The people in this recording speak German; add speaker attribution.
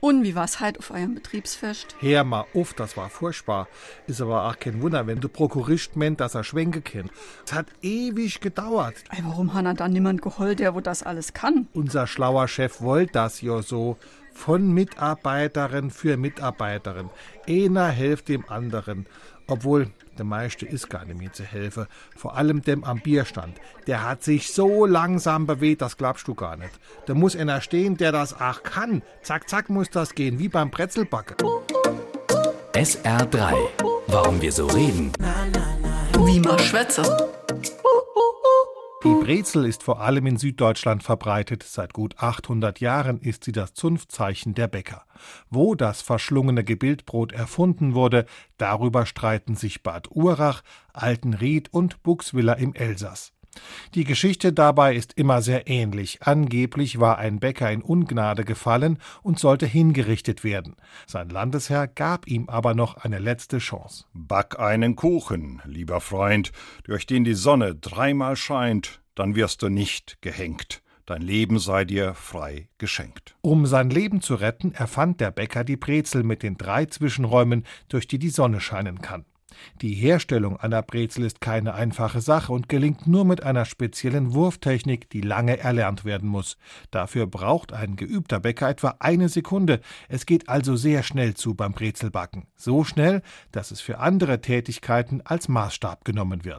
Speaker 1: Und wie war's halt auf eurem Betriebsfest?
Speaker 2: Hör mal auf, das war furchtbar. Ist aber auch kein Wunder, wenn du Prokurist meint, dass er schwenke kennt. Es hat ewig gedauert.
Speaker 1: Ey, warum hat er dann niemand geholt, der wo das alles kann?
Speaker 2: Unser schlauer Chef wollte das ja so. Von Mitarbeiterin für Mitarbeiterin. Einer hilft dem anderen. Obwohl, der meiste ist gar nicht mehr zu helfen. Vor allem dem am Bierstand. Der hat sich so langsam bewegt, das glaubst du gar nicht. Da muss einer stehen, der das auch kann. Zack, zack muss das gehen, wie beim Brezelbacken.
Speaker 3: SR3. Warum wir so reden.
Speaker 1: Wie man schwätze.
Speaker 2: Die Brezel ist vor allem in Süddeutschland verbreitet. Seit gut 800 Jahren ist sie das Zunftzeichen der Bäcker. Wo das verschlungene Gebildbrot erfunden wurde, darüber streiten sich Bad Urach, Altenried und Buxwiller im Elsass. Die Geschichte dabei ist immer sehr ähnlich. Angeblich war ein Bäcker in Ungnade gefallen und sollte hingerichtet werden. Sein Landesherr gab ihm aber noch eine letzte Chance.
Speaker 4: Back einen Kuchen, lieber Freund, durch den die Sonne dreimal scheint, dann wirst du nicht gehängt. Dein Leben sei dir frei geschenkt.
Speaker 2: Um sein Leben zu retten, erfand der Bäcker die Brezel mit den drei Zwischenräumen, durch die die Sonne scheinen kann. Die Herstellung einer Brezel ist keine einfache Sache und gelingt nur mit einer speziellen Wurftechnik, die lange erlernt werden muss. Dafür braucht ein geübter Bäcker etwa eine Sekunde. Es geht also sehr schnell zu beim Brezelbacken. So schnell, dass es für andere Tätigkeiten als Maßstab genommen wird.